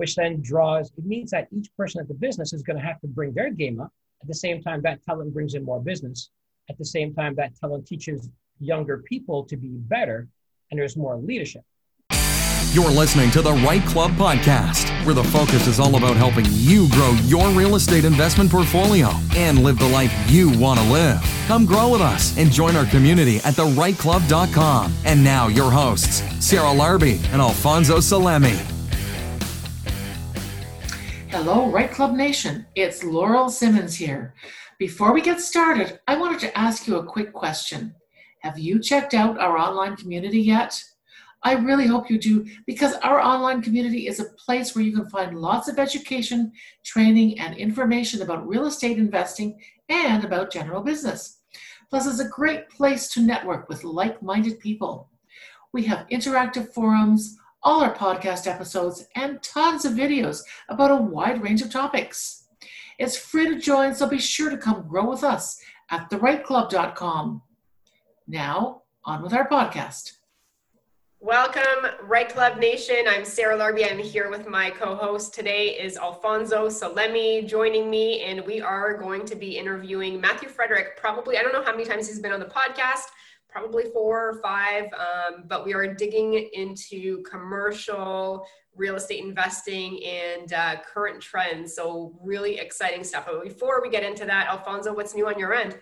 which then draws, it means that each person at the business is going to have to bring their game up. At the same time, that talent brings in more business. At the same time, that talent teaches younger people to be better, and there's more leadership. You're listening to the REITE Club podcast, where the focus is all about helping you grow your real estate investment portfolio and live the life you want to live. Come grow with us and join our community at therightclub.com. And now, your hosts, Sarah Larbi and Alfonso Salemi. Hello, REITE Club Nation. It's Laurel Simmons here. Before we get started, I wanted to ask you a quick question. Have you checked out our online community yet? I really hope you do because our online community is a place where you can find lots of education, training, and information about real estate investing and about general business. Plus, it's a great place to network with like minded people. We have interactive forums, all our podcast episodes, and tons of videos about a wide range of topics. It's free to join, so be sure to come grow with us at therightclub.com. Now, on with our podcast. Welcome, REITE Club Nation. I'm Sarah Larbi. I'm here with my co-host today is Alfonso Salemi joining me, and we are going to be interviewing Mathew Frederick. Probably, I don't know how many times he's been on the podcast, probably four or five, um, but we are digging into commercial real estate investing and uh, current trends. So really exciting stuff. But before we get into that, Alfonso, what's new on your end?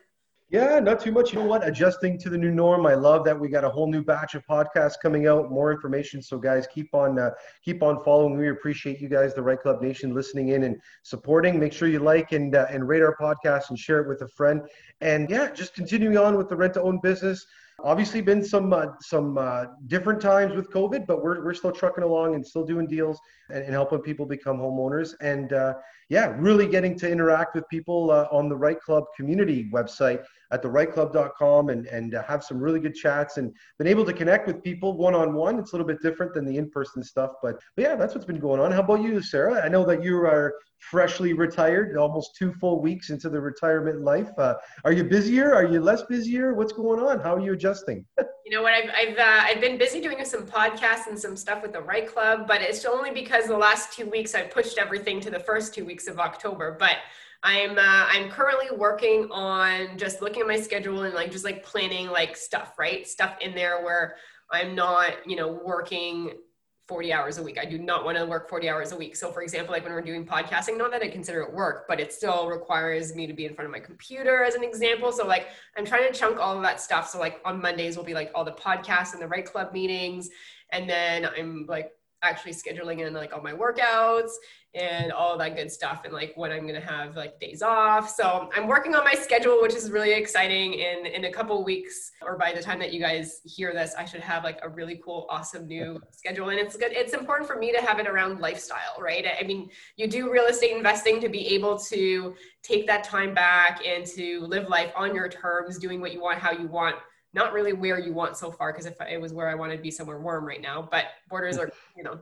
Yeah, not too much. You know what? Adjusting to the new norm. I love that we got a whole new batch of podcasts coming out, more information. So guys, keep on uh, keep on following. We appreciate you guys, the REITE Club Nation, listening in and supporting. Make sure you like and uh, and rate our podcast and share it with a friend. And yeah, just continuing on with the rent to own business. Obviously, been some uh, some uh, different times with COVID, but we're we're still trucking along and still doing deals and, and helping people become homeowners. And uh, yeah, really getting to interact with people uh, on the REITE Club community website at therightclub.com and, and uh, have some really good chats and been able to connect with people one on one. It's a little bit different than the in person stuff, but, but yeah, that's what's been going on. How about you, Sarah? I know that you are freshly retired, almost two full weeks into the retirement life. Uh, are you busier? Are you less busier? What's going on? How are you adjusting? you know what? I've I've, uh, I've been busy doing some podcasts and some stuff with the REITE Club, but it's only because the last two weeks I pushed everything to the first two weeks of October. But I'm uh, I'm currently working on just looking at my schedule and like just like planning like stuff, right? Stuff in there where I'm not, you know, working 40 hours a week. I do not want to work 40 hours a week. So for example, like when we're doing podcasting, not that I consider it work, but it still requires me to be in front of my computer as an example. So like I'm trying to chunk all of that stuff. So like on Mondays will be like all the podcasts and the REITE Club meetings. And then I'm like actually scheduling in like all my workouts and all that good stuff and like when I'm gonna have like days off. So I'm working on my schedule, which is really exciting. In in a couple weeks, or by the time that you guys hear this, I should have like a really cool, awesome new schedule. And it's good. It's important for me to have it around lifestyle, right? I mean, you do real estate investing to be able to take that time back and to live life on your terms, doing what you want, how you want not really where you want so far because if it was where I wanted to be somewhere warm right now, but borders are, you know,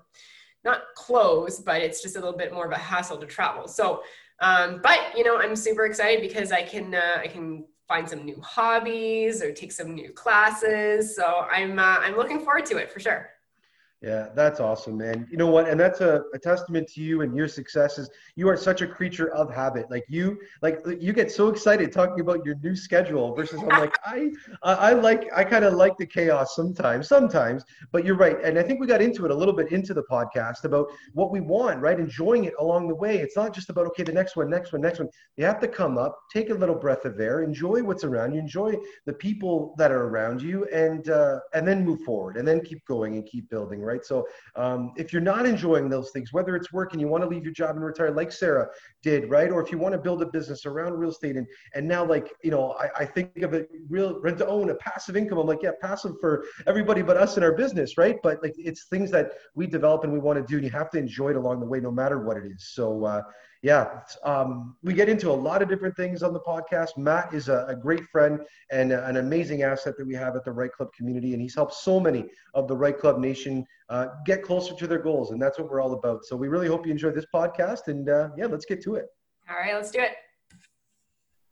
not close, but it's just a little bit more of a hassle to travel. So, um, but you know, I'm super excited because I can uh, I can find some new hobbies or take some new classes. So I'm uh, I'm looking forward to it for sure. Yeah, that's awesome, man. You know what? And that's a, a, testament to you and your successes. You are such a creature of habit. Like you, like you get so excited talking about your new schedule versus I'm like, I, I like, I kind of like the chaos sometimes, sometimes, but you're right. And I think we got into it a little bit into the podcast about what we want, right? Enjoying it along the way. It's not just about, okay, the next one, next one, next one. You have to come up, take a little breath of air, enjoy what's around you, enjoy the people that are around you and, uh, and then move forward and then keep going and keep building right? So um, if you're not enjoying those things, whether it's work and you want to leave your job and retire, like Sarah did, right? Or if you want to build a business around real estate and and now like you know, I, I think of it real rent to own a passive income. I'm like, yeah, passive for everybody but us in our business, right? But like it's things that we develop and we want to do, and you have to enjoy it along the way, no matter what it is. So. Uh, yeah, um, we get into a lot of different things on the podcast. Matt is a, a great friend and a, an amazing asset that we have at the REITE Club community, and he's helped so many of the REITE Club Nation uh, get closer to their goals, and that's what we're all about. So we really hope you enjoy this podcast, and uh, yeah, let's get to it. All right, let's do it.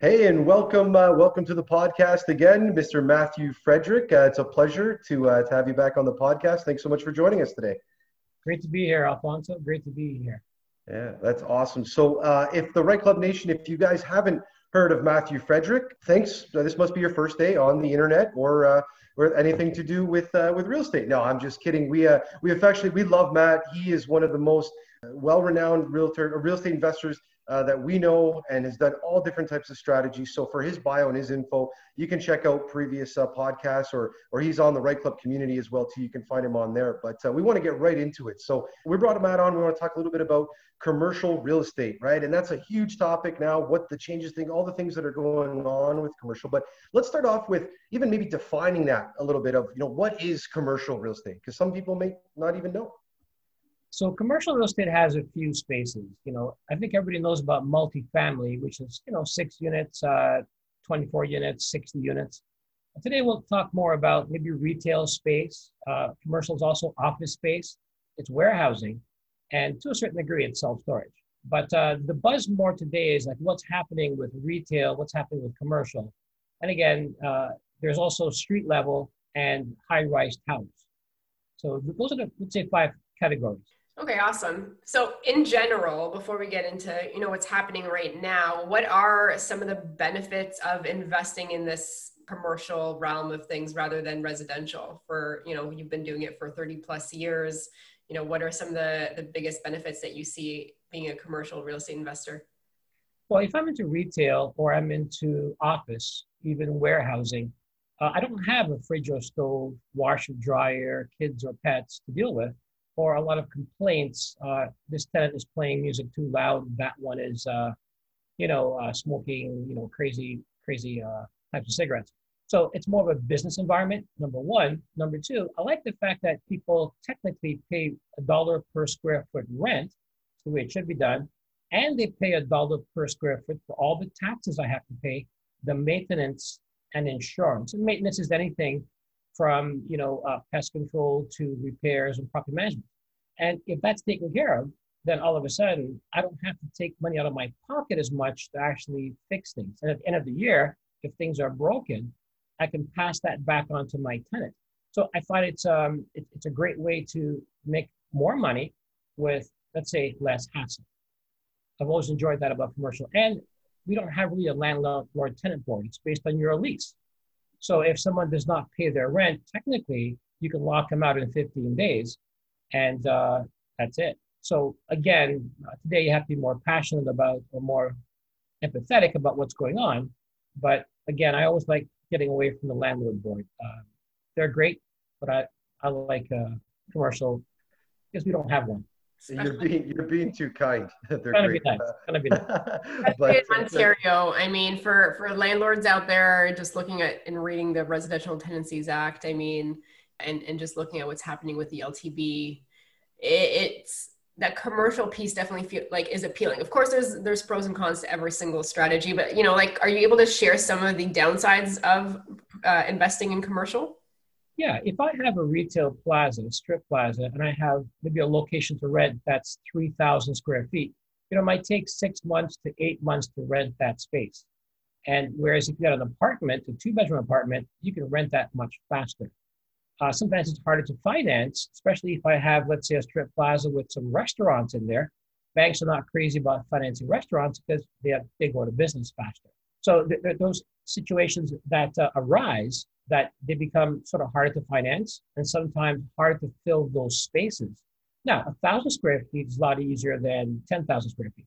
Hey, and welcome, uh, welcome to the podcast again, Mr. Mathew Frederick. Uh, it's a pleasure to uh, to have you back on the podcast. Thanks so much for joining us today. Great to be here, Alfonso. Great to be here. Yeah, that's awesome. So, uh, if the REITE Club Nation, if you guys haven't heard of Mathew Frederick, thanks. Uh, this must be your first day on the internet or uh, or anything to do with uh, with real estate. No, I'm just kidding. We uh, we affectionately we love Matt. He is one of the most well-renowned realtor real estate investors uh, that we know and has done all different types of strategies. So for his bio and his info, you can check out previous uh, podcasts or or he's on the REITE Club community as well too. You can find him on there. But uh, we want to get right into it. So we brought Matt on. We want to talk a little bit about commercial real estate, right? And that's a huge topic now. What the changes thing, all the things that are going on with commercial. But let's start off with even maybe defining that a little bit of you know what is commercial real estate because some people may not even know. So commercial real estate has a few spaces. You know, I think everybody knows about multifamily, which is you know six units, uh, 24 units, 60 units. Today we'll talk more about maybe retail space. Uh, commercial is also office space. It's warehousing, and to a certain degree, it's self storage. But uh, the buzz more today is like what's happening with retail, what's happening with commercial, and again, uh, there's also street level and high rise towers. So those are the let's say five categories. Okay, awesome. So in general, before we get into, you know, what's happening right now, what are some of the benefits of investing in this commercial realm of things rather than residential for, you know, you've been doing it for 30 plus years. You know, what are some of the, the biggest benefits that you see being a commercial real estate investor? Well, if I'm into retail or I'm into office, even warehousing, uh, I don't have a fridge or stove, washer, dryer, kids or pets to deal with or a lot of complaints. Uh, this tenant is playing music too loud. That one is, uh, you know, uh, smoking, you know, crazy, crazy uh, types of cigarettes. So it's more of a business environment. Number one. Number two, I like the fact that people technically pay a dollar per square foot rent, the way it should be done, and they pay a dollar per square foot for all the taxes I have to pay, the maintenance and insurance. And maintenance is anything from you know uh, pest control to repairs and property management. And if that's taken care of, then all of a sudden I don't have to take money out of my pocket as much to actually fix things. And at the end of the year, if things are broken, I can pass that back on to my tenant. So I find it's um, it, it's a great way to make more money with let's say less hassle. I've always enjoyed that about commercial, and we don't have really a landlord tenant board. It's based on your lease. So if someone does not pay their rent, technically you can lock them out in 15 days, and uh, that's it. So again, today you have to be more passionate about or more empathetic about what's going on. But again, I always like getting away from the landlord board. Uh, they're great, but I I like uh, commercial because we don't have one. You're being you're being too kind. They're gonna great. be nice. Gonna be nice. but, in Ontario, I mean, for for landlords out there, just looking at and reading the Residential Tenancies Act, I mean, and and just looking at what's happening with the LTB, it, it's that commercial piece definitely feel like is appealing. Of course, there's there's pros and cons to every single strategy, but you know, like, are you able to share some of the downsides of uh, investing in commercial? Yeah, if I have a retail plaza, a strip plaza, and I have maybe a location to rent that's 3,000 square feet, you know, it might take six months to eight months to rent that space. And whereas if you got an apartment, a two bedroom apartment, you can rent that much faster. Uh, sometimes it's harder to finance, especially if I have, let's say, a strip plaza with some restaurants in there. Banks are not crazy about financing restaurants because they, have, they go to business faster. So th- th- those situations that uh, arise that they become sort of harder to finance and sometimes hard to fill those spaces. Now, a thousand square feet is a lot easier than 10,000 square feet.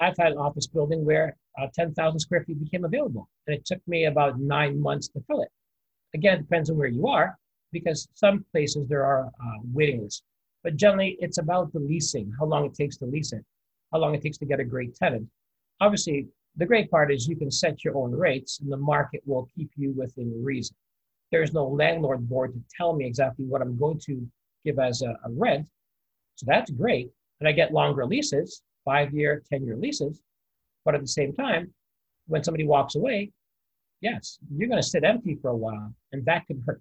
I've had an office building where uh, 10,000 square feet became available, and it took me about nine months to fill it. Again, it depends on where you are, because some places there are uh, waiting lists. But generally, it's about the leasing, how long it takes to lease it, how long it takes to get a great tenant. Obviously, the great part is you can set your own rates, and the market will keep you within reason. There's no landlord board to tell me exactly what I'm going to give as a, a rent. So that's great. And I get longer leases, five year, 10 year leases. But at the same time, when somebody walks away, yes, you're going to sit empty for a while, and that could hurt.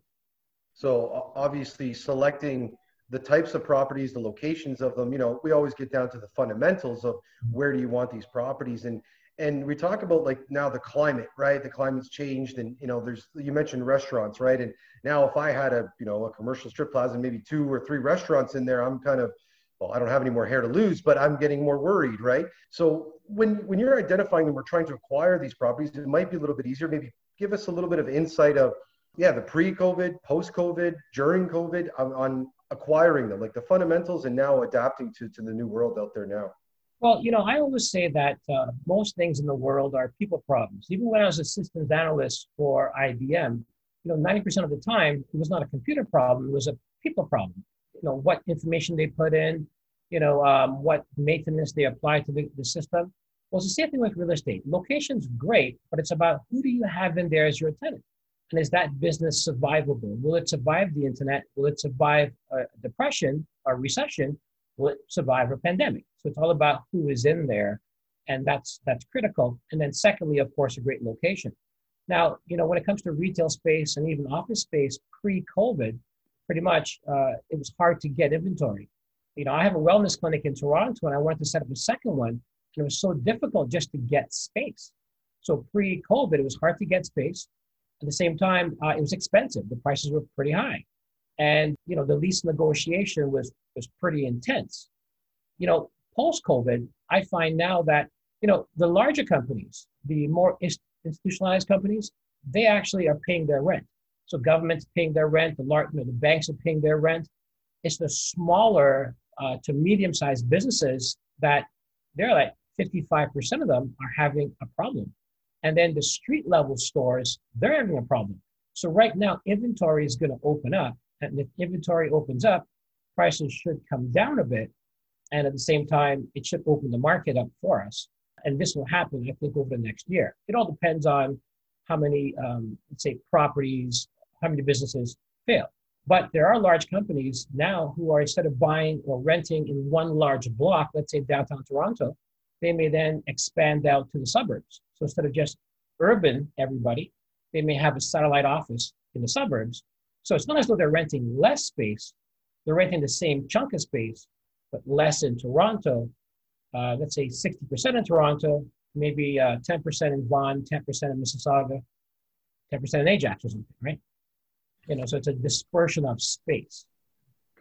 So obviously, selecting the types of properties, the locations of them, you know, we always get down to the fundamentals of where do you want these properties. And and we talk about like now the climate right the climate's changed and you know there's you mentioned restaurants right and now if i had a you know a commercial strip plaza and maybe two or three restaurants in there i'm kind of well, I don't have any more hair to lose, but I'm getting more worried, right? So when when you're identifying them, we're trying to acquire these properties, it might be a little bit easier. Maybe give us a little bit of insight of, yeah, the pre-COVID, post-COVID, during COVID on, on acquiring them, like the fundamentals, and now adapting to to the new world out there now. Well, you know, I always say that uh, most things in the world are people problems. Even when I was a systems analyst for IBM, you know, 90% of the time, it was not a computer problem, it was a people problem. You know, what information they put in, you know, um, what maintenance they apply to the, the system. Well, it's the same thing with real estate. Location's great, but it's about who do you have in there as your tenant? And is that business survivable? Will it survive the internet? Will it survive a depression or recession? Will it survive a pandemic? So it's all about who is in there, and that's that's critical. And then secondly, of course, a great location. Now, you know, when it comes to retail space and even office space pre-COVID, pretty much uh, it was hard to get inventory. You know, I have a wellness clinic in Toronto, and I wanted to set up a second one, and it was so difficult just to get space. So pre-COVID, it was hard to get space. At the same time, uh, it was expensive. The prices were pretty high, and you know, the lease negotiation was was pretty intense. You know, post-COVID, I find now that you know the larger companies, the more institutionalized companies, they actually are paying their rent. So government's paying their rent, the large, you know, the banks are paying their rent. It's the smaller uh, to medium-sized businesses that they're like 55% of them are having a problem. And then the street level stores, they're having a problem. So right now, inventory is going to open up. And if inventory opens up, prices should come down a bit. And at the same time, it should open the market up for us. And this will happen, I think, over the next year. It all depends on how many, um, let's say, properties, how many businesses fail. But there are large companies now who are instead of buying or renting in one large block, let's say downtown Toronto, they may then expand out to the suburbs. So instead of just urban everybody, they may have a satellite office in the suburbs. So it's not as though they're renting less space, they're renting the same chunk of space, but less in Toronto uh, let's say 60% in Toronto, maybe uh, 10% in Vaughan, 10% in Mississauga, 10% in Ajax or something, right? You know, so it's a dispersion of space.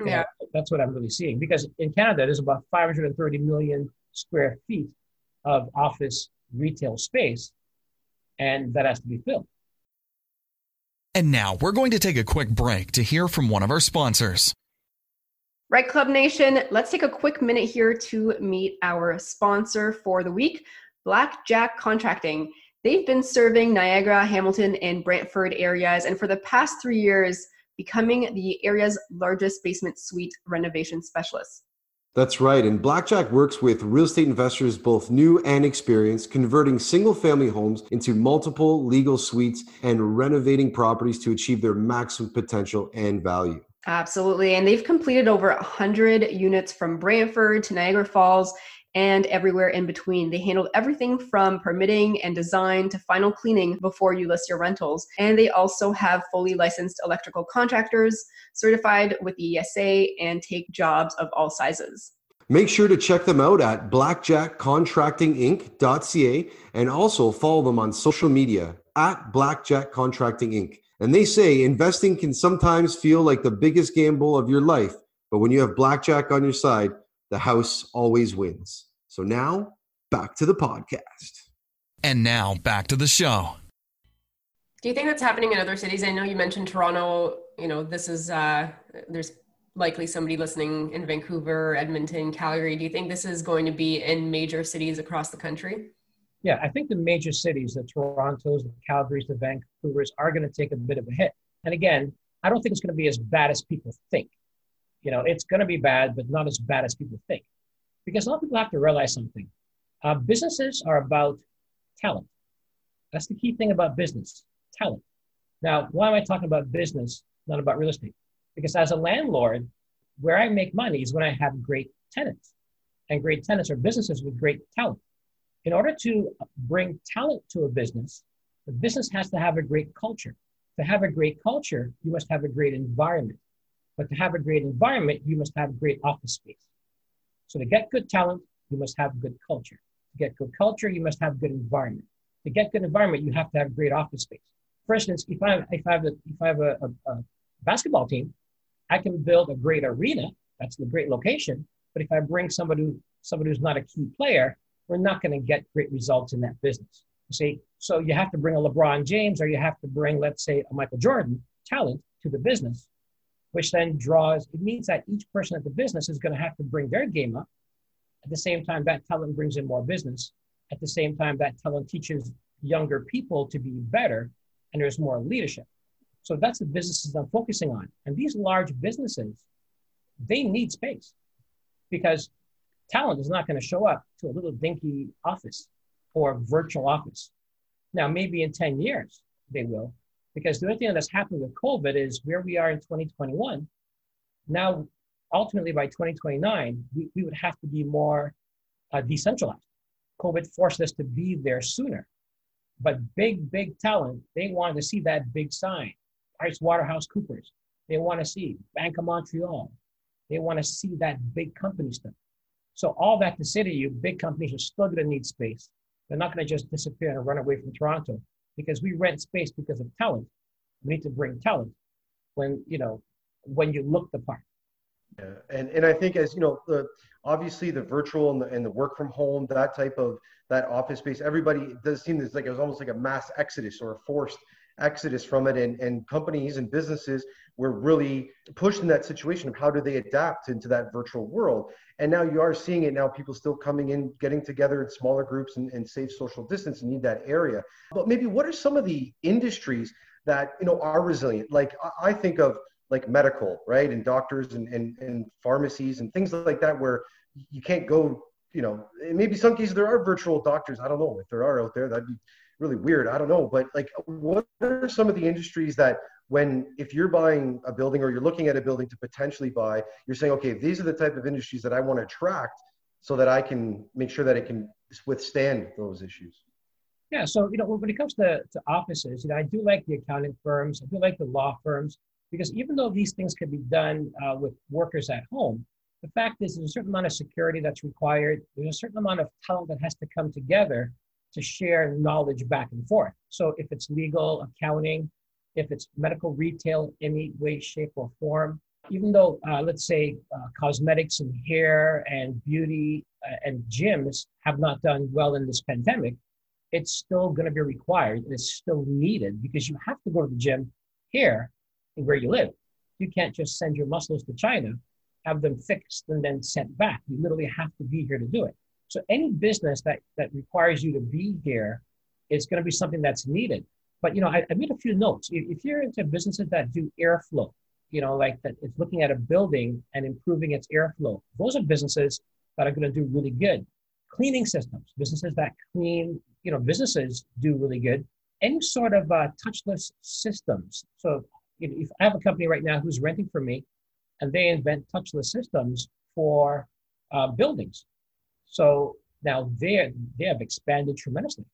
Yeah. that's what I'm really seeing because in Canada, there's about 530 million square feet of office retail space, and that has to be filled. And now we're going to take a quick break to hear from one of our sponsors. REITE Club Nation, let's take a quick minute here to meet our sponsor for the week, Blackjack Contracting. They've been serving Niagara, Hamilton, and Brantford areas, and for the past three years, becoming the area's largest basement suite renovation specialist. That's right. And Blackjack works with real estate investors, both new and experienced, converting single family homes into multiple legal suites and renovating properties to achieve their maximum potential and value. Absolutely. And they've completed over 100 units from Brantford to Niagara Falls and everywhere in between. They handle everything from permitting and design to final cleaning before you list your rentals. And they also have fully licensed electrical contractors certified with the ESA and take jobs of all sizes. Make sure to check them out at blackjackcontractinginc.ca and also follow them on social media at Blackjack Contracting Inc. And they say investing can sometimes feel like the biggest gamble of your life, but when you have blackjack on your side, the house always wins. So now, back to the podcast. And now, back to the show. Do you think that's happening in other cities? I know you mentioned Toronto. You know, this is, uh, there's likely somebody listening in Vancouver, Edmonton, Calgary. Do you think this is going to be in major cities across the country? yeah, I think the major cities, the Torontos, the Calgarys, the Vancouvers, are going to take a bit of a hit. And again, I don't think it's going to be as bad as people think. You know, it's going to be bad, but not as bad as people think. Because a lot of people have to realize something. Uh, businesses are about talent. That's the key thing about business talent. Now, why am I talking about business, not about real estate? Because as a landlord, where I make money is when I have great tenants. And great tenants are businesses with great talent in order to bring talent to a business, the business has to have a great culture. To have a great culture, you must have a great environment. But to have a great environment, you must have great office space. So to get good talent, you must have good culture. To get good culture, you must have good environment. To get good environment, you have to have great office space. For instance, if I, if I have, a, if I have a, a, a basketball team, I can build a great arena. That's the great location. But if I bring somebody somebody who's not a key player, we're not going to get great results in that business. You see, so you have to bring a LeBron James or you have to bring, let's say, a Michael Jordan talent to the business, which then draws. It means that each person at the business is going to have to bring their game up. At the same time, that talent brings in more business. At the same time, that talent teaches younger people to be better, and there's more leadership. So that's the businesses I'm focusing on. And these large businesses, they need space because talent is not going to show up to a little dinky office or virtual office. Now, maybe in 10 years they will, because the only thing that's happened with COVID is where we are in 2021. Now, ultimately by 2029, we, we would have to be more uh, decentralized. COVID forced us to be there sooner. But big, big talent, they want to see that big sign. Price Waterhouse Coopers, they want to see Bank of Montreal. They want to see that big company stuff. So all that to say to you, big companies are still going to need space. They're not going to just disappear and run away from Toronto because we rent space because of talent. We need to bring talent when you know when you look the part. Yeah, and and I think as you know, the obviously the virtual and the, and the work from home, that type of that office space, everybody does seem it's like it was almost like a mass exodus or a forced exodus from it and, and companies and businesses were really pushed in that situation of how do they adapt into that virtual world. And now you are seeing it now people still coming in getting together in smaller groups and, and safe social distance and need that area. But maybe what are some of the industries that you know are resilient? Like i think of like medical right? And doctors and, and, and pharmacies and things like that where you can't go you know maybe some cases there are virtual doctors. I don't know. If there are out there that'd be really weird. I don't know, but like, what are some of the industries that when if you're buying a building or you're looking at a building to potentially buy, you're saying, okay, these are the type of industries that I want to attract so that I can make sure that it can withstand those issues. Yeah, so you know when it comes to, to offices, you know I do like the accounting firms, I do like the law firms because even though these things can be done uh, with workers at home, the fact is there's a certain amount of security that's required. There's a certain amount of talent that has to come together to share knowledge back and forth. So if it's legal, accounting, if it's medical retail, any way, shape, or form, even though uh, let's say uh, cosmetics and hair and beauty uh, and gyms have not done well in this pandemic, it's still going to be required and it's still needed because you have to go to the gym here and where you live. You can't just send your muscles to China, have them fixed and then sent back. You literally have to be here to do it. So any business that, that requires you to be here is going to be something that's needed. But you know, I, I made a few notes. If, if you're into businesses that do airflow, you know, like that it's looking at a building and improving its airflow, those are businesses that are going to do really good. Cleaning systems, businesses that clean, you know, businesses do really good. Any sort of uh, touchless systems. So if I have a company right now who's renting from me, and they invent touchless systems for uh, buildings. So now they they have expanded tremendously.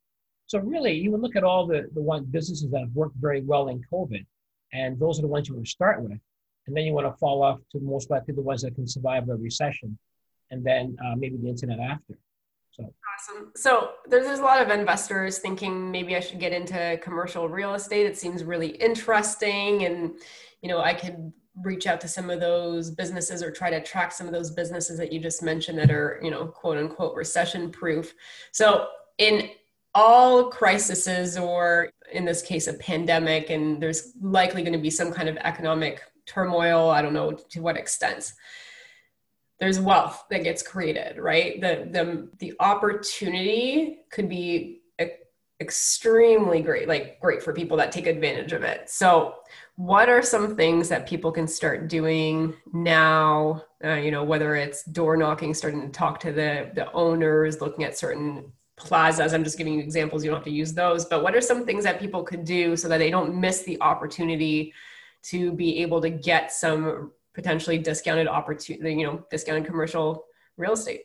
So really, you would look at all the the one businesses that have worked very well in COVID, and those are the ones you want to start with, and then you want to fall off to most likely the ones that can survive a recession, and then uh, maybe the internet after. So awesome. So there's, there's a lot of investors thinking maybe I should get into commercial real estate. It seems really interesting, and you know I could reach out to some of those businesses or try to track some of those businesses that you just mentioned that are you know quote unquote recession proof. So in all crises or in this case a pandemic and there's likely going to be some kind of economic turmoil i don't know to what extent there's wealth that gets created right? The the the opportunity could be extremely great like great for people that take advantage of it. So what are some things that people can start doing now uh, you know whether it's door knocking starting to talk to the the owners looking at certain plazas. I'm just giving you examples. You don't have to use those. But what are some things that people could do so that they don't miss the opportunity to be able to get some potentially discounted opportunity you know discounted commercial real estate?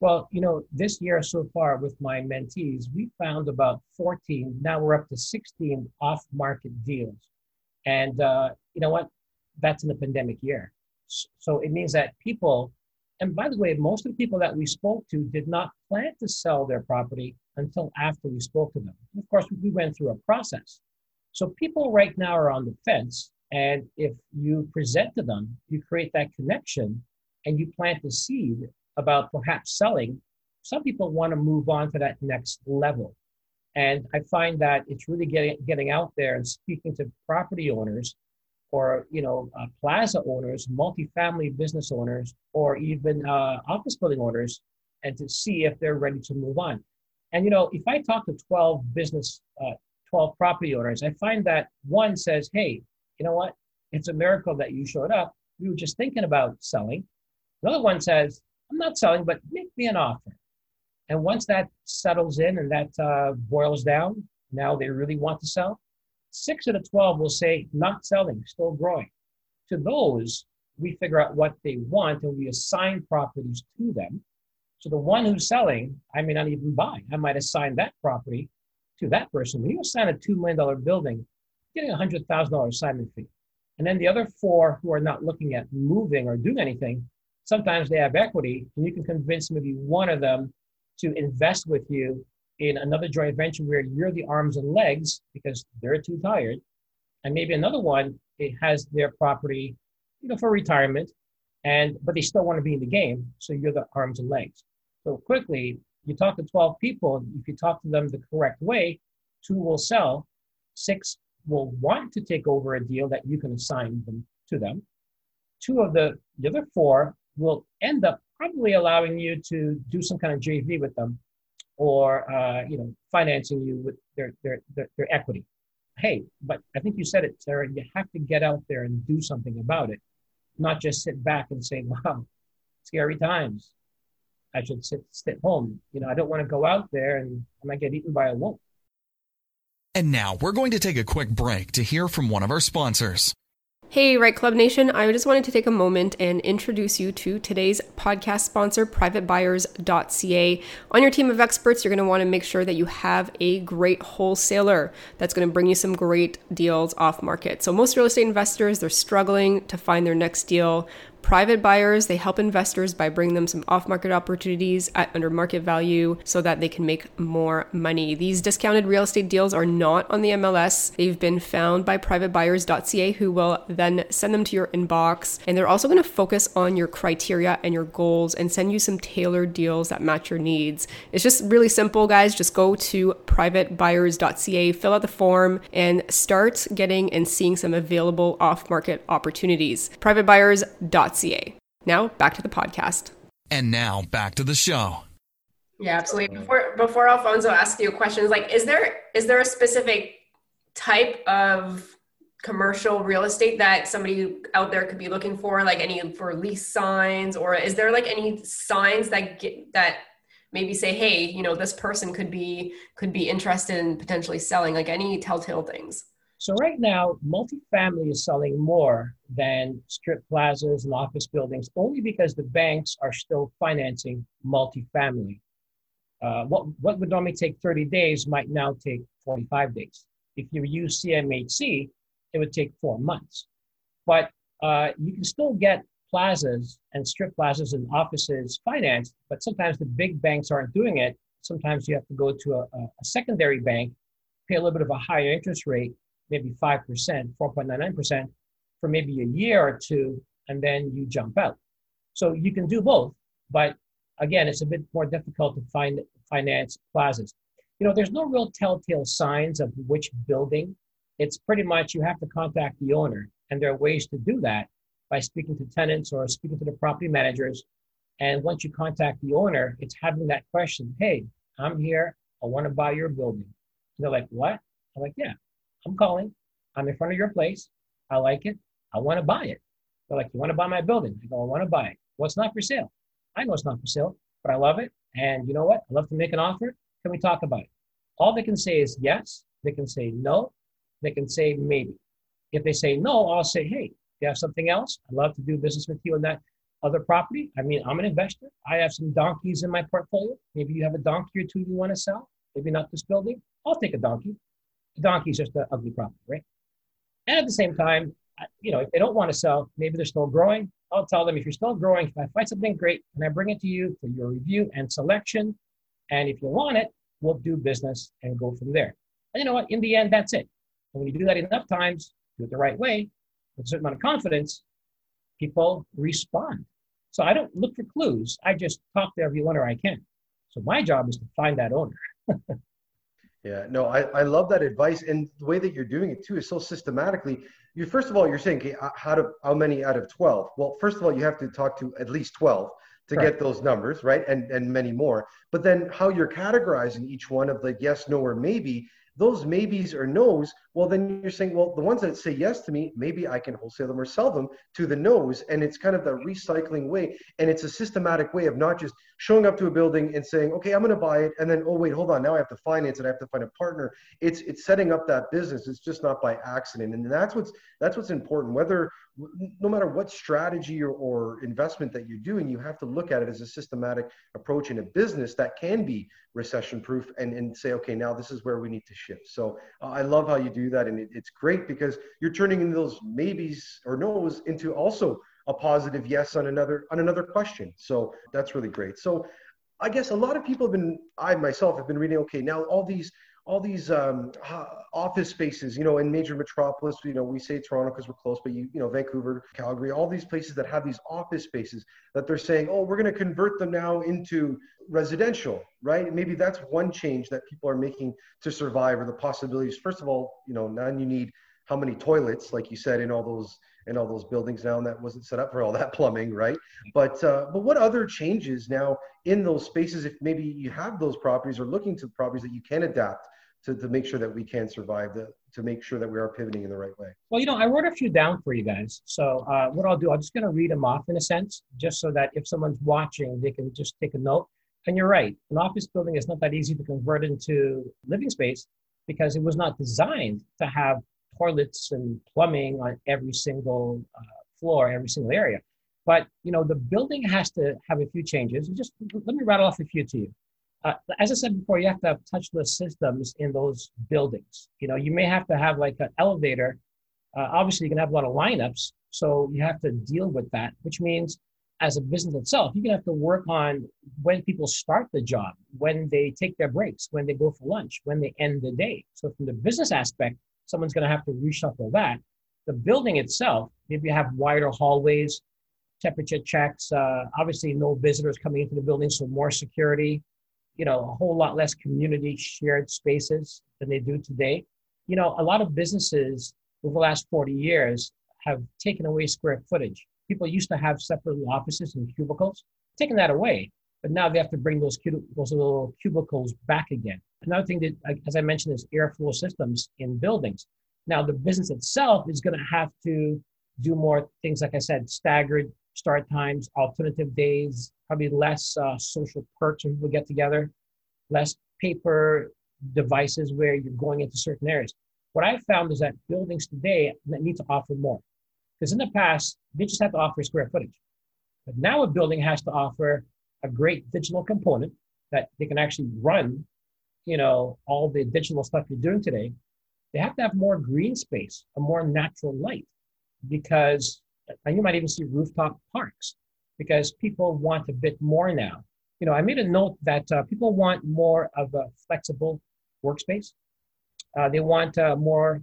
Well, you know, this year so far with my mentees, we found about 14, now we're up to 16 off market deals. And uh, you know what? That's in the pandemic year. So it means that people, and by the way, most of the people that we spoke to did not plan to sell their property until after we spoke to them. Of course, we went through a process. So people right now are on the fence. And if you present to them, you create that connection, and you plant the seed about perhaps selling, some people want to move on to that next level. And I find that it's really getting getting out there and speaking to property owners or you know uh, plaza owners, multifamily business owners, or even uh, office building owners, and to see if they're ready to move on. And you know, if I talk to 12 business, uh, 12 property owners, I find that one says, "Hey, you know what? It's a miracle that you showed up. We were just thinking about selling." Another one says, "I'm not selling, but make me an offer." And once that settles in and that uh, boils down, now they really want to sell. Six out of the 12 will say, not selling, still growing. To those, we figure out what they want and we assign properties to them. So the one who's selling, I may not even buy. I might assign that property to that person. When you assign a $2 million building, getting a $100,000 assignment fee. And then the other four who are not looking at moving or doing anything, sometimes they have equity, and you can convince maybe one of them to invest with you in another joint venture where you're the arms and legs because they're too tired. And maybe another one, it has their property, you know, for retirement, and but they still want to be in the game. So you're the arms and legs. So quickly, you talk to 12 people, if you talk to them the correct way, two will sell, six will want to take over a deal that you can assign them to them. Two of the, the other four will end up probably allowing you to do some kind of JV with them or uh, you know financing you with their, their, their, their equity. Hey, but I think you said it, Sarah, you have to get out there and do something about it, not just sit back and say, wow, scary times. I should sit, sit home. You know, I don't want to go out there and I might get eaten by a wolf. And now we're going to take a quick break to hear from one of our sponsors. Hey, REITE Club Nation, I just wanted to take a moment and introduce you to today's podcast sponsor, privatebuyers.ca. On your team of experts, you're going to want to make sure that you have a great wholesaler that's going to bring you some great deals off market. So, most real estate investors, they're struggling to find their next deal. Private buyers, they help investors by bringing them some off market opportunities at under market value so that they can make more money. These discounted real estate deals are not on the MLS. They've been found by privatebuyers.ca who will then send them to your inbox. And they're also going to focus on your criteria and your goals and send you some tailored deals that match your needs. It's just really simple, guys. Just go to privatebuyers.ca, fill out the form, and start getting and seeing some available off market opportunities. Privatebuyers.ca now, back to the podcast. And now, back to the show. Yeah, absolutely. Before before Alfonso asks you questions, like, is there is there a specific type of commercial real estate that somebody out there could be looking for, like any for lease signs, or is there like any signs that get that maybe say, hey, you know, this person could be could be interested in potentially selling, like any telltale things? So right now, multifamily is selling more than strip plazas and office buildings, only because the banks are still financing multifamily. Uh, what, what would normally take 30 days might now take 45 days. If you use CMHC, it would take four months. But uh, you can still get plazas and strip plazas and offices financed, but sometimes the big banks aren't doing it. Sometimes you have to go to a, a secondary bank, pay a little bit of a higher interest rate, maybe 5%, 4.99% for maybe a year or two, and then you jump out. So you can do both, but again, it's a bit more difficult to find finance plazas. You know, there's no real telltale signs of which building. It's pretty much you have to contact the owner, and there are ways to do that by speaking to tenants or speaking to the property managers. And once you contact the owner, it's having that question, hey, I'm here, I want to buy your building. And they're like, what? I'm like, yeah, I'm calling. I'm in front of your place. I like it. I want to buy it. They're like, you want to buy my building? I go, I want to buy it. Well, it's not for sale. I know it's not for sale, but I love it. And you know what? I love to make an offer. Can we talk about it? All they can say is yes. They can say no. They can say maybe. If they say no, I'll say, hey, you have something else? I'd love to do business with you on that other property. I mean, I'm an investor. I have some donkeys in my portfolio. Maybe you have a donkey or two you want to sell. Maybe not this building. I'll take a donkey donkey's just an ugly problem, right? And at the same time, you know, if they don't want to sell, maybe they're still growing. I'll tell them if you're still growing, if I find something great, and I bring it to you for your review and selection. And if you want it, we'll do business and go from there. And you know what? In the end, that's it. And when you do that enough times, do it the right way, with a certain amount of confidence, people respond. So I don't look for clues. I just talk to every owner I can. So my job is to find that owner. yeah, no, I, I love that advice. And the way that you're doing it too is so systematically. You first of all, you're saying okay, how to how many out of 12? Well, first of all, you have to talk to at least 12 to right. get those numbers, right? And and many more. But then how you're categorizing each one of the yes, no, or maybe those maybes or no's, well, then you're saying, well, the ones that say yes to me, maybe I can wholesale them or sell them to the no's. And it's kind of the recycling way. And it's a systematic way of not just showing up to a building and saying, okay, I'm going to buy it. And then, oh, wait, hold on. Now I have to finance it. I have to find a partner. It's, it's setting up that business. It's just not by accident. And that's what's, that's what's important, whether, no matter what strategy or, or investment that you're doing, you have to look at it as a systematic approach in a business that can be recession proof and, and say, okay, now this is where we need to shift. So uh, I love how you do that. And it, it's great because you're turning in those maybes or no's into also a positive yes on another, on another question. So that's really great. So I guess a lot of people have been, I myself have been reading, okay, now all these all these um, office spaces, you know, in major metropolis, you know, we say Toronto because we're close, but you, you know, Vancouver, Calgary, all these places that have these office spaces that they're saying, oh, we're going to convert them now into residential, right? Maybe that's one change that people are making to survive or the possibilities. First of all, you know, now you need how many toilets, like you said, in all those in all those buildings now, and that wasn't set up for all that plumbing, right? But uh, but what other changes now in those spaces? If maybe you have those properties or looking to properties that you can adapt to, to make sure that we can survive, the, to make sure that we are pivoting in the right way? Well, you know, I wrote a few down for you guys. So uh, what I'll do, I'm just going to read them off in a sense, just so that if someone's watching, they can just take a note. And you're right, an office building is not that easy to convert into living space because it was not designed to have toilets and plumbing on every single uh, floor, every single area. But you know, the building has to have a few changes. Just let me rattle off a few to you uh, as I said before, you have to have touchless systems in those buildings. You know, you may have to have like an elevator. Uh, obviously, you can have a lot of lineups, so you have to deal with that. Which means, as a business itself, you're gonna have to work on when people start the job, when they take their breaks, when they go for lunch, when they end the day. So, from the business aspect, someone's gonna have to reshuffle that. The building itself, maybe you have wider hallways, temperature checks. Uh, obviously, no visitors coming into the building, so more security you know, a whole lot less community shared spaces than they do today. You know, a lot of businesses over the last 40 years have taken away square footage. People used to have separate offices and cubicles, taken that away, but now they have to bring those, those little cubicles back again. Another thing that, as I mentioned, is airflow systems in buildings. Now, the business itself is going to have to do more things, like I said, staggered start times, alternative days, probably less uh, social perks when people get together, less paper devices where you're going into certain areas. What I've found is that buildings today need to offer more. Because in the past, they just had to offer square footage. But now a building has to offer a great digital component that they can actually run, you know, all the digital stuff you're doing today. They have to have more green space, a more natural light, because and you might even see rooftop parks because people want a bit more now. You know, I made a note that uh, people want more of a flexible workspace. Uh, they want uh, more,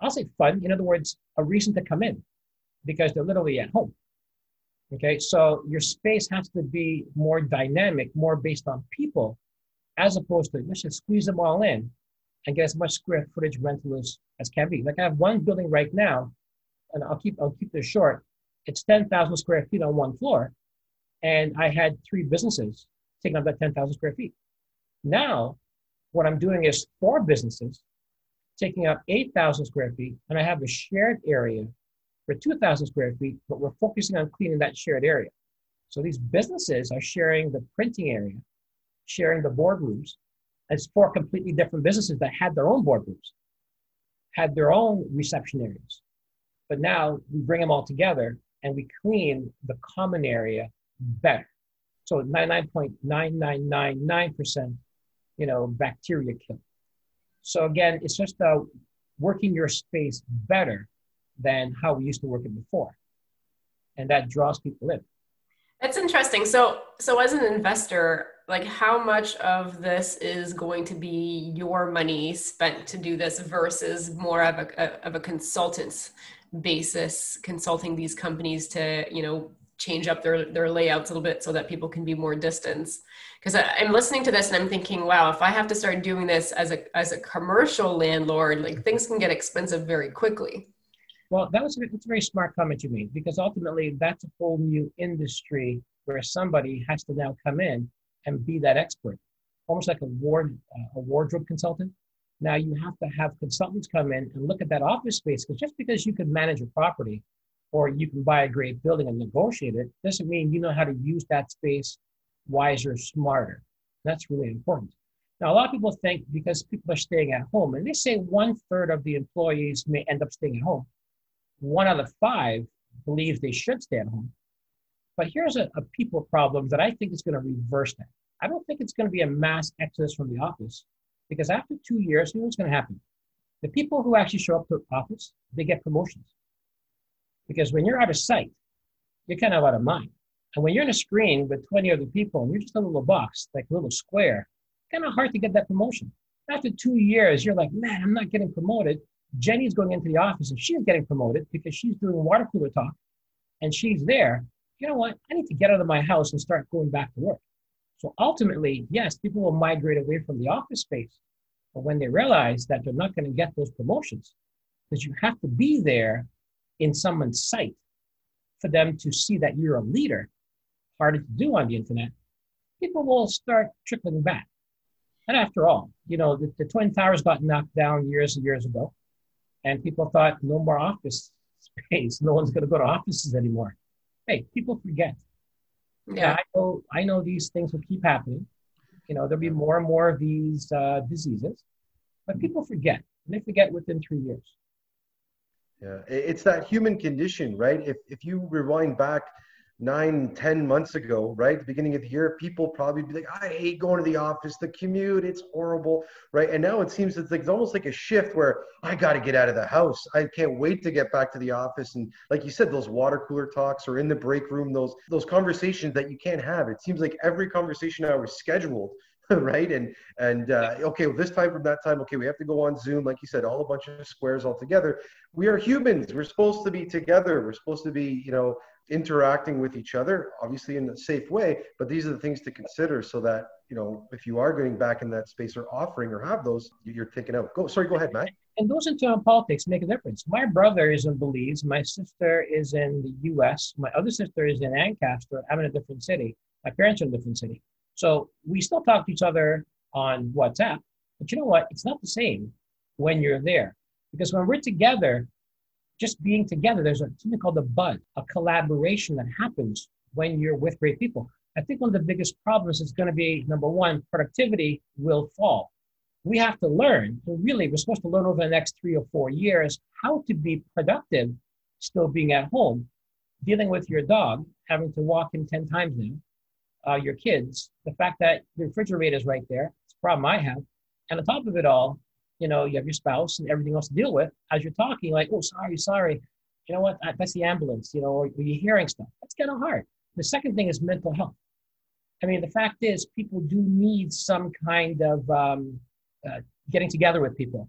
I'll say fun. In other words, a reason to come in because they're literally at home. Okay, so your space has to be more dynamic, more based on people, as opposed to let's just squeeze them all in and get as much square footage rental as, as can be. Like I have one building right now and I'll keep I'll keep this short. It's 10,000 square feet on one floor, and I had three businesses taking up that 10,000 square feet. Now, what I'm doing is four businesses taking up 8,000 square feet, and I have a shared area for 2,000 square feet, but we're focusing on cleaning that shared area. So these businesses are sharing the printing area, sharing the boardrooms. as four completely different businesses that had their own boardrooms, had their own reception areas, but now we bring them all together and we clean the common area better. So 99.9999%, you know, bacteria kill. So again, it's just uh, working your space better than how we used to work it before. And that draws people in. That's interesting. So, so as an investor, like how much of this is going to be your money spent to do this versus more of a, of a consultant's basis consulting these companies to you know change up their their layouts a little bit so that people can be more distance because i'm listening to this and i'm thinking wow if i have to start doing this as a as a commercial landlord like things can get expensive very quickly. Well that was a, it's a very smart comment you made because ultimately that's a whole new industry where somebody has to now come in and be that expert almost like a ward uh, a wardrobe consultant now you have to have consultants come in and look at that office space because just because you can manage a property or you can buy a great building and negotiate it doesn't mean you know how to use that space wiser, smarter. That's really important. Now, a lot of people think because people are staying at home, and they say one third of the employees may end up staying at home. One out of five believes they should stay at home. But here's a, a people problem that I think is going to reverse that. I don't think it's going to be a mass exodus from the office because after two years, know what's going to happen? The people who actually show up to the office, they get promotions. Because when you're out of sight, you're kind of out of mind. And when you're in a screen with 20 other people and you're just a little box, like a little square, kind of hard to get that promotion. After two years, you're like, man, I'm not getting promoted. Jenny's going into the office and she's getting promoted because she's doing water cooler talk and she's there. You know what? I need to get out of my house and start going back to work. So ultimately, yes, people will migrate away from the office space. But when they realize that they're not going to get those promotions, because you have to be there in someone's sight for them to see that you're a leader, harder to do on the internet, people will start trickling back. And after all, you know, the, the Twin Towers got knocked down years and years ago, and people thought no more office space. No one's going to go to offices anymore. Hey, people forget. Yeah, yeah I know. I know these things will keep happening. You know, there'll be more and more of these uh, diseases, but people forget, and they forget within three years. Yeah, it's that human condition, right? If if you rewind back nine, ten months ago, right, the beginning of the year, people probably be like, I hate going to the office, the commute, it's horrible, right? And now it seems it's like it's almost like a shift where I got to get out of the house. I can't wait to get back to the office. And like you said, those water cooler talks or in the break room, those those conversations that you can't have. It seems like every conversation now is scheduled right? And and uh, okay, well, this time from that time, okay, we have to go on Zoom, like you said, all a bunch of squares all together. We are humans. We're supposed to be together. We're supposed to be, you know, interacting with each other, obviously in a safe way. But these are the things to consider so that you know if you are getting back in that space or offering or have those, you're thinking out. Go, sorry, go ahead, Matt. And those internal politics make a difference. My brother is in Belize. My sister is in the U.S. My other sister is in Ancaster. I'm in a different city. My parents are in a different city. So we still talk to each other on WhatsApp, but you know what? It's not the same when you're there. Because when we're together, just being together, there's a, something called a buzz, a collaboration that happens when you're with great people. I think one of the biggest problems is going to be number one, productivity will fall. We have to learn, to really, we're supposed to learn over the next three or four years how to be productive, still being at home, dealing with your dog, having to walk him 10 times now, uh, your kids, the fact that the refrigerator is right there, it's a problem I have. And on top of it all, you know, you have your spouse and everything else to deal with. As you're talking, like, oh, sorry, sorry. You know what? That's the ambulance, you know, or you're hearing stuff. That's kind of hard. The second thing is mental health. I mean, the fact is, people do need some kind of um, uh, getting together with people.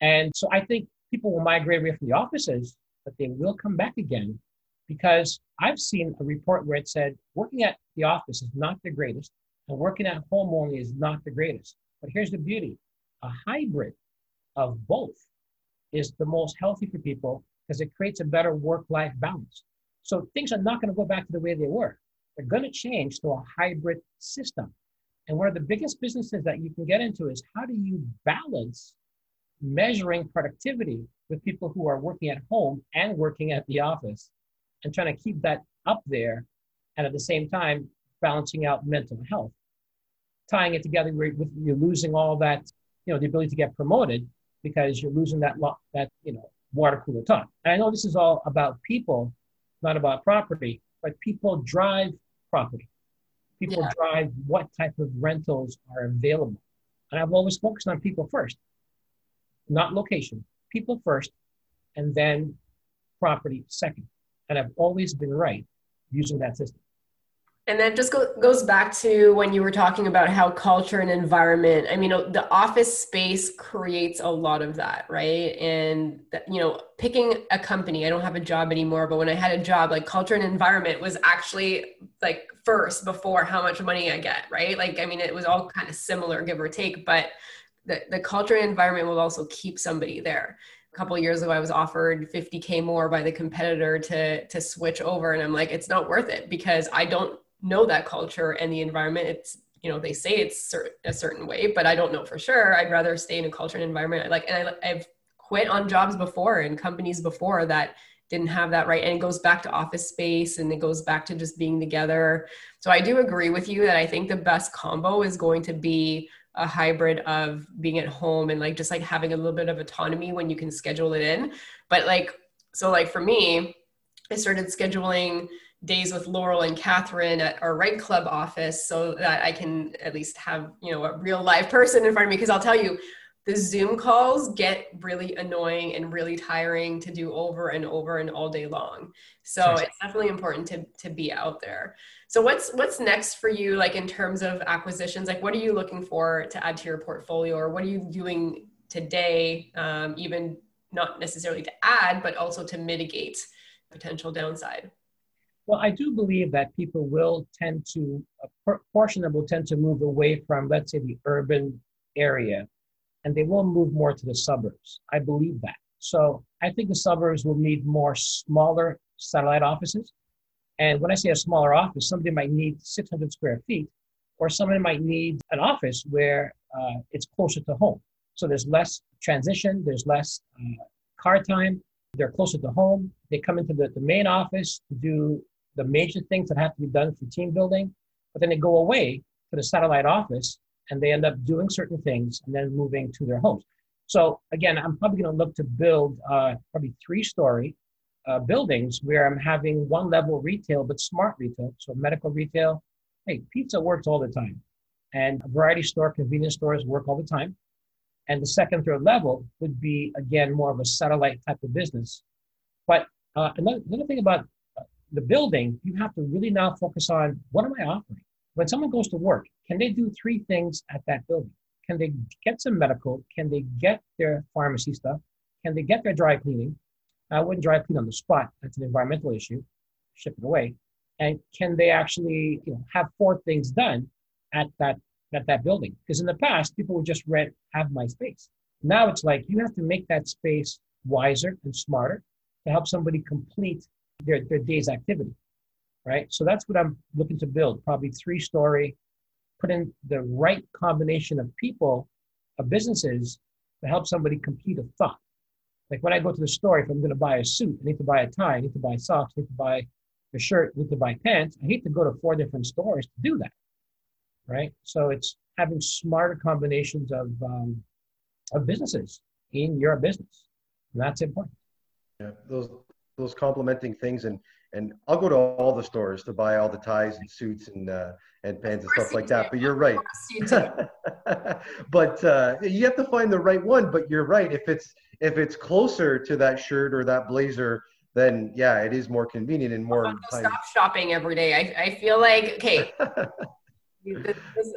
And so I think people will migrate away from the offices, but they will come back again because I've seen a report where it said working at the office is not the greatest and working at home only is not the greatest. But here's the beauty a hybrid of both is the most healthy for people because it creates a better work life balance. So things are not going to go back to the way they were. They're going to change to a hybrid system. And one of the biggest businesses that you can get into is how do you balance measuring productivity with people who are working at home and working at the office and trying to keep that up there and at the same time balancing out mental health tying it together with you're losing all that you know the ability to get promoted because you're losing that lo- that you know water cooler talk and i know this is all about people not about property but people drive property people yeah. drive what type of rentals are available and i've always focused on people first not location people first and then property second and I've always been right using that system. And that just go, goes back to when you were talking about how culture and environment, I mean, the office space creates a lot of that, right? And, you know, picking a company, I don't have a job anymore, but when I had a job, like culture and environment was actually like first before how much money I get, right? Like, I mean, it was all kind of similar, give or take, but the, the culture and environment will also keep somebody there a couple years ago i was offered 50k more by the competitor to to switch over and i'm like it's not worth it because i don't know that culture and the environment. It's you know they say it's a certain way but i don't know for sure. I'd rather stay in a culture and environment. Like and I, i've quit on jobs before and companies before that didn't have that right and it goes back to office space and it goes back to just being together. So i do agree with you that i think the best combo is going to be a hybrid of being at home and like just like having a little bit of autonomy when you can schedule it in. But like so like for me i started scheduling days with Laurel and Catherine at our REITE Club office so that I can at least have, you know, a real live person in front of me. Because I'll tell you, the Zoom calls get really annoying and really tiring to do over and over and all day long. So it's definitely important to, to be out there. So what's what's next for you, like in terms of acquisitions? Like what are you looking for to add to your portfolio, or what are you doing today, um, even not necessarily to add, but also to mitigate potential downside? Well, I do believe that people will tend to, a portion of them will tend to move away from, let's say, the urban area, and they will move more to the suburbs. I believe that. So I think the suburbs will need more smaller satellite offices. And when I say a smaller office, somebody might need 600 square feet, or somebody might need an office where uh, it's closer to home. So there's less transition, there's less uh, car time, they're closer to home. They come into the, the main office to do the major things that have to be done for team building, but then they go away to the satellite office and they end up doing certain things and then moving to their homes. So again, I'm probably going to look to build uh, probably three-story uh, buildings where I'm having one level retail, but smart retail, so medical retail. Hey, pizza works all the time, and variety store, convenience stores work all the time. And the second, third level would be again more of a satellite type of business. But uh, another, another thing about the building, you have to really now focus on what am I offering? When someone goes to work, can they do three things at that building? Can they get some medical? Can they get their pharmacy stuff? Can they get their dry cleaning? I wouldn't dry clean on the spot. That's an environmental issue. Ship it away. And can they actually you know, have four things done at that at that building? Because in the past, people would just rent have my space. Now it's like you have to make that space wiser and smarter to help somebody complete their, their day's activity, right? So that's what I'm looking to build, probably three story, put in the right combination of people, of businesses to help somebody complete a thought. Like when I go to the store, if I'm going to buy a suit, I need to buy a tie, I need to buy socks, I need to buy a shirt, I need to buy pants. I hate to go to four different stores to do that, right? So it's having smarter combinations of um, of businesses in your business, and that's important. Yeah, those those complementing things and and I'll go to all the stores to buy all the ties and suits and uh, and pants and stuff like that. But you're right. but uh, you have to find the right one. But you're right. If it's if it's closer to that shirt or that blazer, then yeah, it is more convenient and more. Stop shopping every day. I, I feel like okay. this,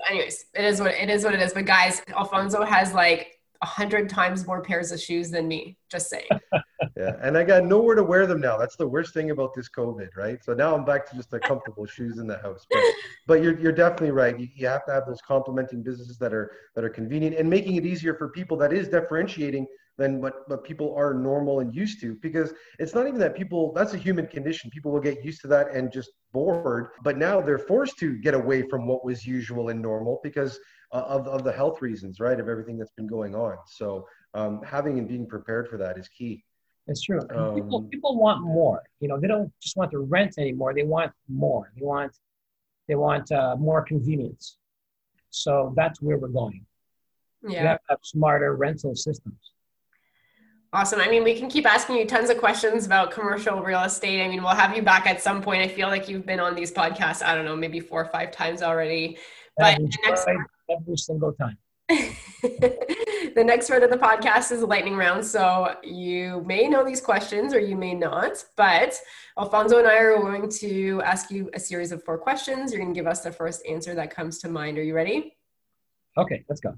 anyways, it is what it is. What it is. But guys, Alfonso has like a hundred times more pairs of shoes than me. Just saying. yeah, and I got nowhere to wear them now. That's the worst thing about this COVID, right? So now I'm back to just the comfortable shoes in the house. But, but you're you're definitely right. You, you have to have those complementing businesses that are that are convenient and making it easier for people. That is differentiating than what, what people are normal and used to because it's not even that people that's a human condition people will get used to that and just bored but now they're forced to get away from what was usual and normal because uh, of, of the health reasons, right, of everything that's been going on. So um, having and being prepared for that is key. It's true. Um, people people want more. You know, they don't just want to rent anymore. They want more. They want they want uh, more convenience. So that's where we're going. Yeah. We have to have smarter rental systems. Awesome. I mean, we can keep asking you tons of questions about commercial real estate. I mean, we'll have you back at some point. I feel like you've been on these podcasts, I don't know, maybe four or five times already. But next, every single time. the next part of the podcast is a lightning round. So you may know these questions or you may not, but Alfonso and I are going to ask you a series of four questions. You're going to give us the first answer that comes to mind. Are you ready? Okay, let's go.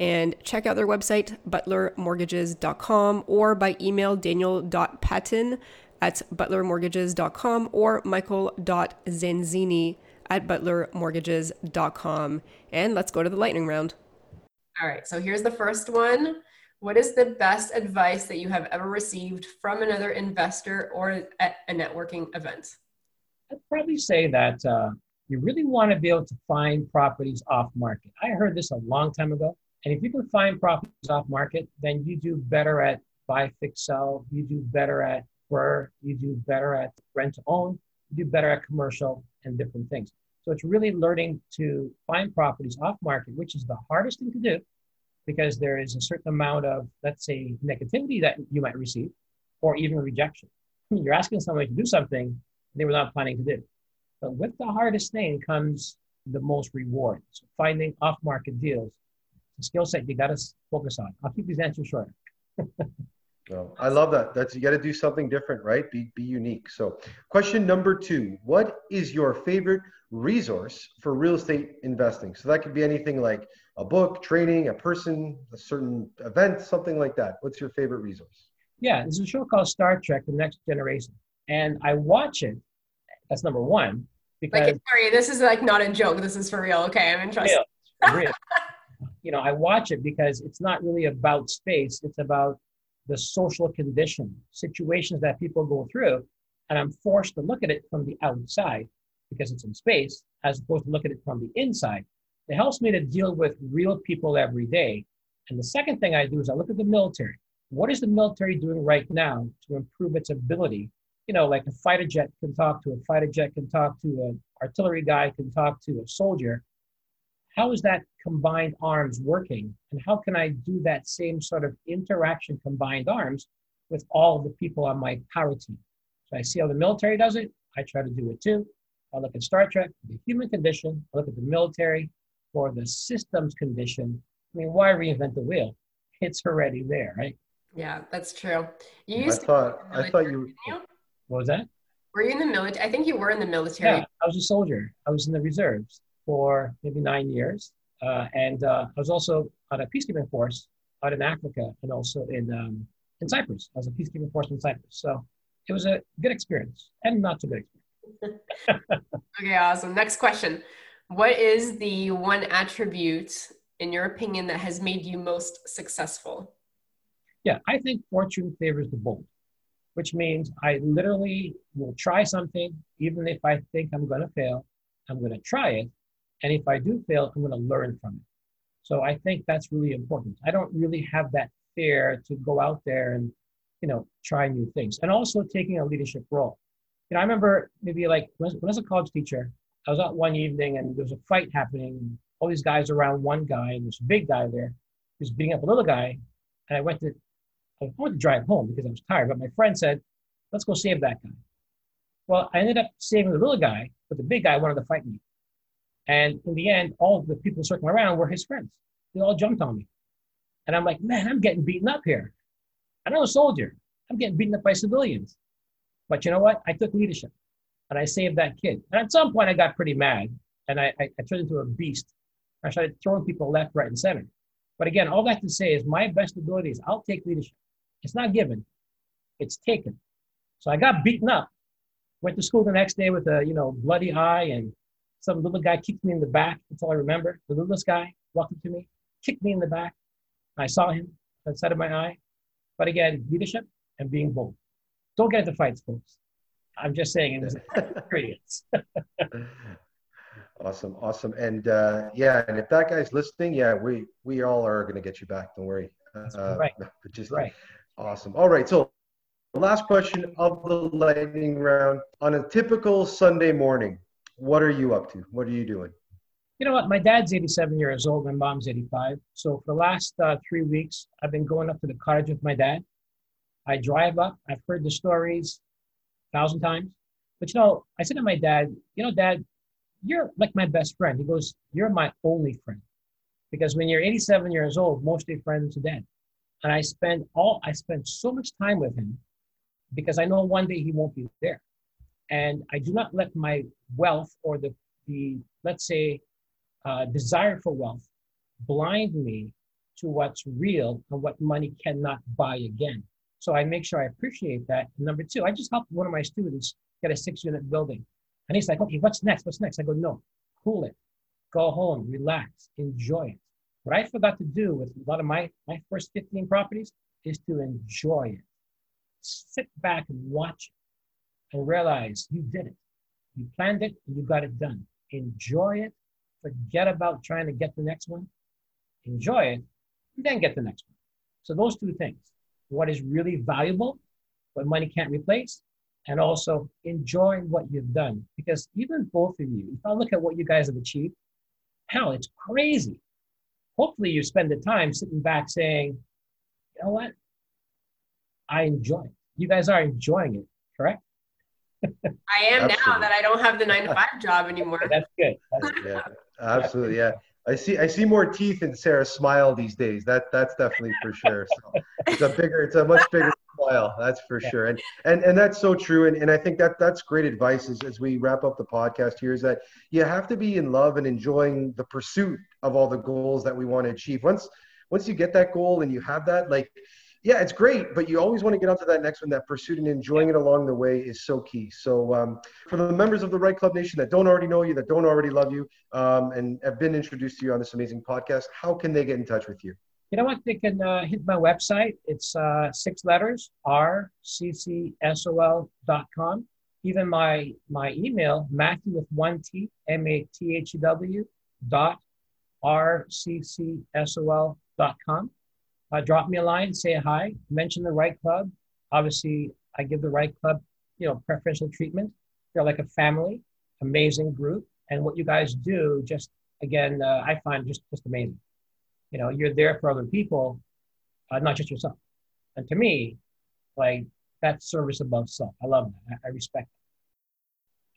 and check out their website, butlermortgages.com, or by email daniel.patton at butlermortgages.com or michael.zanzini at butlermortgages.com. And let's go to the lightning round. All right, so here's the first one. What is the best advice that you have ever received from another investor or at a networking event? I'd probably say that uh, you really want to be able to find properties off market. I heard this a long time ago. And if you can find properties off market, then you do better at buy, fix, sell. You do better at BRRRR. You do better at rent to own. You do better at commercial and different things. So it's really learning to find properties off market, which is the hardest thing to do because there is a certain amount of, let's say, negativity that you might receive or even rejection. You're asking somebody to do something they were not planning to do. But with the hardest thing comes the most reward. So finding off market deals skill set you got to focus on. I'll keep these answers short. well, I love that. That's you got to do something different, right? Be be unique. So, question number two: What is your favorite resource for real estate investing? So that could be anything like a book, training, a person, a certain event, something like that. What's your favorite resource? Yeah, there's a show called Star Trek: The Next Generation, and I watch it. That's number one. Because like, sorry, this is like not a joke. This is for real. Okay, I'm interested. Real, real you know, I watch it because it's not really about space. It's about the social condition, situations that people go through. And I'm forced to look at it from the outside because it's in space, as opposed to look at it from the inside. It helps me to deal with real people every day. And the second thing I do is I look at the military. What is the military doing right now to improve its ability? You know, like a fighter jet can talk to a fighter jet, can talk to an artillery guy, can talk to a soldier how is that combined arms working? And how can I do that same sort of interaction combined arms with all the people on my power team? So I see how the military does it. I try to do it too. I look at Star Trek, the human condition. I look at the military for the systems condition. I mean, why reinvent the wheel? It's already there, right? Yeah, that's true. You used I thought I thought you, you. What was that? Were you in the military? I think you were in the military. Yeah, I was a soldier. I was in the reserves for maybe nine years. Uh, and uh, I was also on a peacekeeping force out in Africa and also in, um, in Cyprus. I was a peacekeeping force in Cyprus. So it was a good experience and not so good experience. okay, awesome. Next question. What is the one attribute, in your opinion, that has made you most successful? Yeah, I think fortune favors the bold, which means I literally will try something, even if I think I'm going to fail, I'm going to try it and if I do fail, I'm going to learn from it. So I think that's really important. I don't really have that fear to go out there and, you know, try new things. And also taking a leadership role. You know, I remember maybe like when I was a college teacher, I was out one evening and there was a fight happening. All these guys around one guy, and this big guy there was beating up a little guy. And I went to, I wanted to drive home because I was tired. But my friend said, let's go save that guy. Well, I ended up saving the little guy, but the big guy wanted to fight me. And in the end, all the people circling around were his friends. They all jumped on me. And I'm like, man, I'm getting beaten up here. I'm not a soldier. I'm getting beaten up by civilians. But you know what? I took leadership and I saved that kid. And at some point, I got pretty mad and I, I, I turned into a beast. I started throwing people left, right, and center. But again, all that to say is my best ability is I'll take leadership. It's not given, it's taken. So I got beaten up, went to school the next day with a you know bloody eye and some little guy kicked me in the back. That's all I remember. The littlest guy walked up to me, kicked me in the back. I saw him outside of my eye. But again, leadership and being bold. Don't get into fights, folks. I'm just saying it was experience. awesome, awesome, and uh, yeah, and if that guy's listening, yeah, we we all are going to get you back. Don't worry. Uh, right. Just right. awesome. All right. So, last question of the lightning round. On a typical Sunday morning, what are you up to? What are you doing? You know what? My dad's 87 years old. My mom's 85. So for the last uh, three weeks, I've been going up to the cottage with my dad. I drive up. I've heard the stories a thousand times. But you know, I said to my dad, you know, dad, you're like my best friend. He goes, you're my only friend. Because when you're 87 years old, most of your friends are dead. And I spend all, I spend so much time with him because I know one day he won't be there. And I do not let my wealth or the, the let's say, uh, desire for wealth blind me to what's real and what money cannot buy again. So I make sure I appreciate that. Number two, I just helped one of my students get a six unit building. And he's like, okay, what's next? What's next? I go, no, cool it, go home, relax, enjoy it. What I forgot to do with a lot of my, my first 15 properties is to enjoy it. Sit back and watch it and realize you did it. You planned it and you got it done. Enjoy it. Forget about trying to get the next one. Enjoy it, and then get the next one. So those two things. What is really valuable, what money can't replace, and also enjoy what you've done. Because even both of you, if I look at what you guys have achieved, hell, it's crazy. Hopefully, you spend the time sitting back saying, you know what? I enjoy it. You guys are enjoying it, correct? I am now that I don't have the nine to five job anymore. That's good. That's good. Yeah, absolutely. Yeah. I see I see more teeth in Sarah's smile these days. That that's definitely for sure. So it's a bigger, it's a much bigger smile, that's for sure. And and and that's so true. And and I think that that's great advice as, as we wrap up the podcast here is that you have to be in love and enjoying the pursuit of all the goals that we want to achieve. Once once you get that goal and you have that, like yeah, it's great, but you always want to get onto that next one. That pursuit and enjoying it along the way is so key. So, um, for the members of the REITE Club Nation that don't already know you, that don't already love you, um, and have been introduced to you on this amazing podcast, how can they get in touch with you? You know what? They can uh, hit my website. It's uh, six letters, rccsol.com. Even my my email, Matthew with one T, M A T H E W dot rccsol.com uh, drop me a line, say hi, mention the REITE Club. Obviously, I give the REITE Club, you know, preferential treatment. They're like a family, amazing group, and what you guys do, just again, uh, I find just just amazing. You know, you're there for other people, uh, not just yourself. And to me, like that's service above self. I love that. I, I respect that.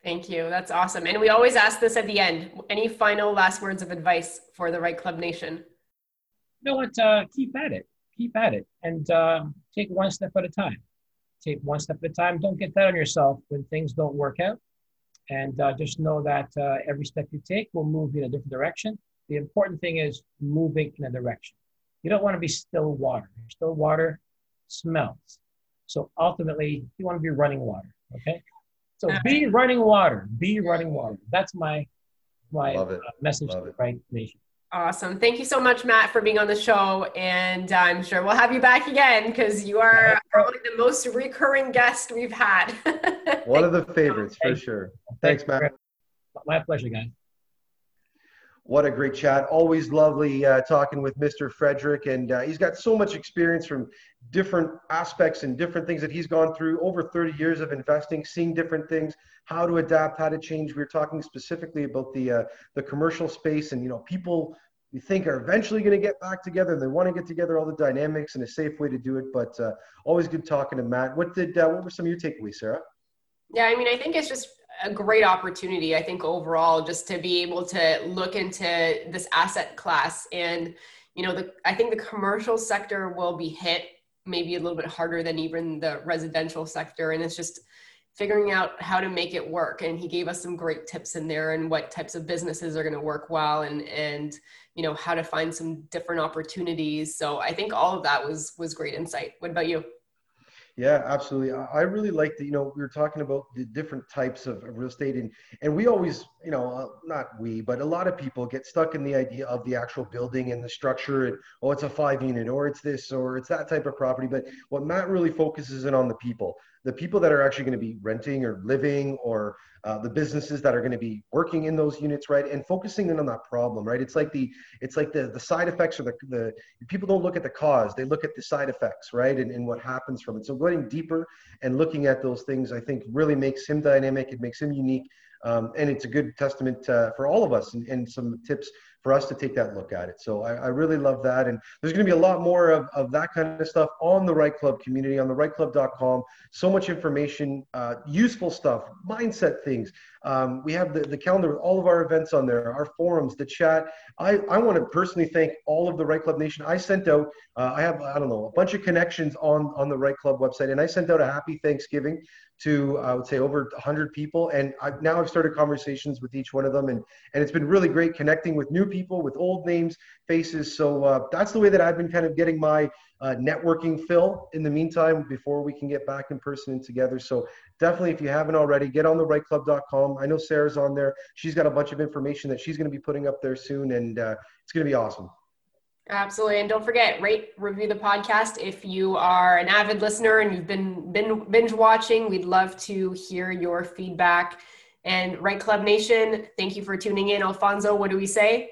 Thank you. That's awesome. And we always ask this at the end. Any final last words of advice for the REITE Club Nation? You know what? Uh, keep at it. Keep at it, and uh, take one step at a time. Take one step at a time. Don't get that on yourself when things don't work out, and uh, just know that uh, every step you take will move you in a different direction. The important thing is moving in a direction. You don't want to be still water. Still water smells. So ultimately, you want to be running water. Okay. So be running water. Be running water. That's my my uh, message Love to the REITE Nation. Awesome. Thank you so much, Matt, for being on the show. And uh, I'm sure we'll have you back again because you are probably the most recurring guest we've had. One of the favorites for sure. Thanks, Matt. My pleasure, guys. What a great chat. Always lovely uh, talking with Mr. Frederick. And uh, he's got so much experience from different aspects and different things that he's gone through over 30 years of investing, seeing different things, how to adapt, how to change. We are talking specifically about the, uh, the commercial space and, you know, people we think are eventually going to get back together and they want to get together all the dynamics and a safe way to do it. But uh, always good talking to Matt. What did, uh, what were some of your takeaways, Sarah? Yeah, I mean, I think it's just a great opportunity i think overall just to be able to look into this asset class. And you know the i think the commercial sector will be hit maybe a little bit harder than even the residential sector. And it's just figuring out how to make it work. And he gave us some great tips in there and what types of businesses are going to work well and and you know how to find some different opportunities. So i think all of that was was great insight. What about you yeah, absolutely. I really like that. You know, we were talking about the different types of real estate, and and we always, you know, uh, not we, but a lot of people get stuck in the idea of the actual building and the structure, and oh, it's a five unit, or it's this, or it's that type of property. But what Matt really focuses in on the people. the people that are actually going to be renting or living or uh, the businesses that are going to be working in those units right and focusing in on that problem right? It's like the it's like the the side effects or the, the people don't look at the cause they look at the side effects right and, and what happens from it. So going deeper and looking at those things i think really makes him dynamic it makes him unique um, and it's a good testament uh, for all of us and, and some tips for us to take that look at it. So I, I really love that. And there's going to be a lot more of, of that kind of stuff on the REITE Club community, on the REITEclub.com. So much information, uh, useful stuff, mindset things. Um, we have the, the calendar with all of our events on there, our forums, the chat. I, I want to personally thank all of the REITE Club Nation. I sent out, uh, I have, I don't know, a bunch of connections on, on the REITE Club website, and I sent out a happy Thanksgiving to I would say over 100 people, and I've, now I've started conversations with each one of them, and and it's been really great connecting with new people, with old names, faces. So uh, that's the way that I've been kind of getting my uh, networking fill in the meantime before we can get back in person and together. So definitely, if you haven't already, get on the reiteclub.com. I know Sarah's on there. She's got a bunch of information that she's going to be putting up there soon, and uh, it's going to be awesome. Absolutely. And don't forget, rate, review the podcast. If you are an avid listener and you've been, been binge watching, we'd love to hear your feedback. And REITE Club Nation, thank you for tuning in. Alfonso, what do we say?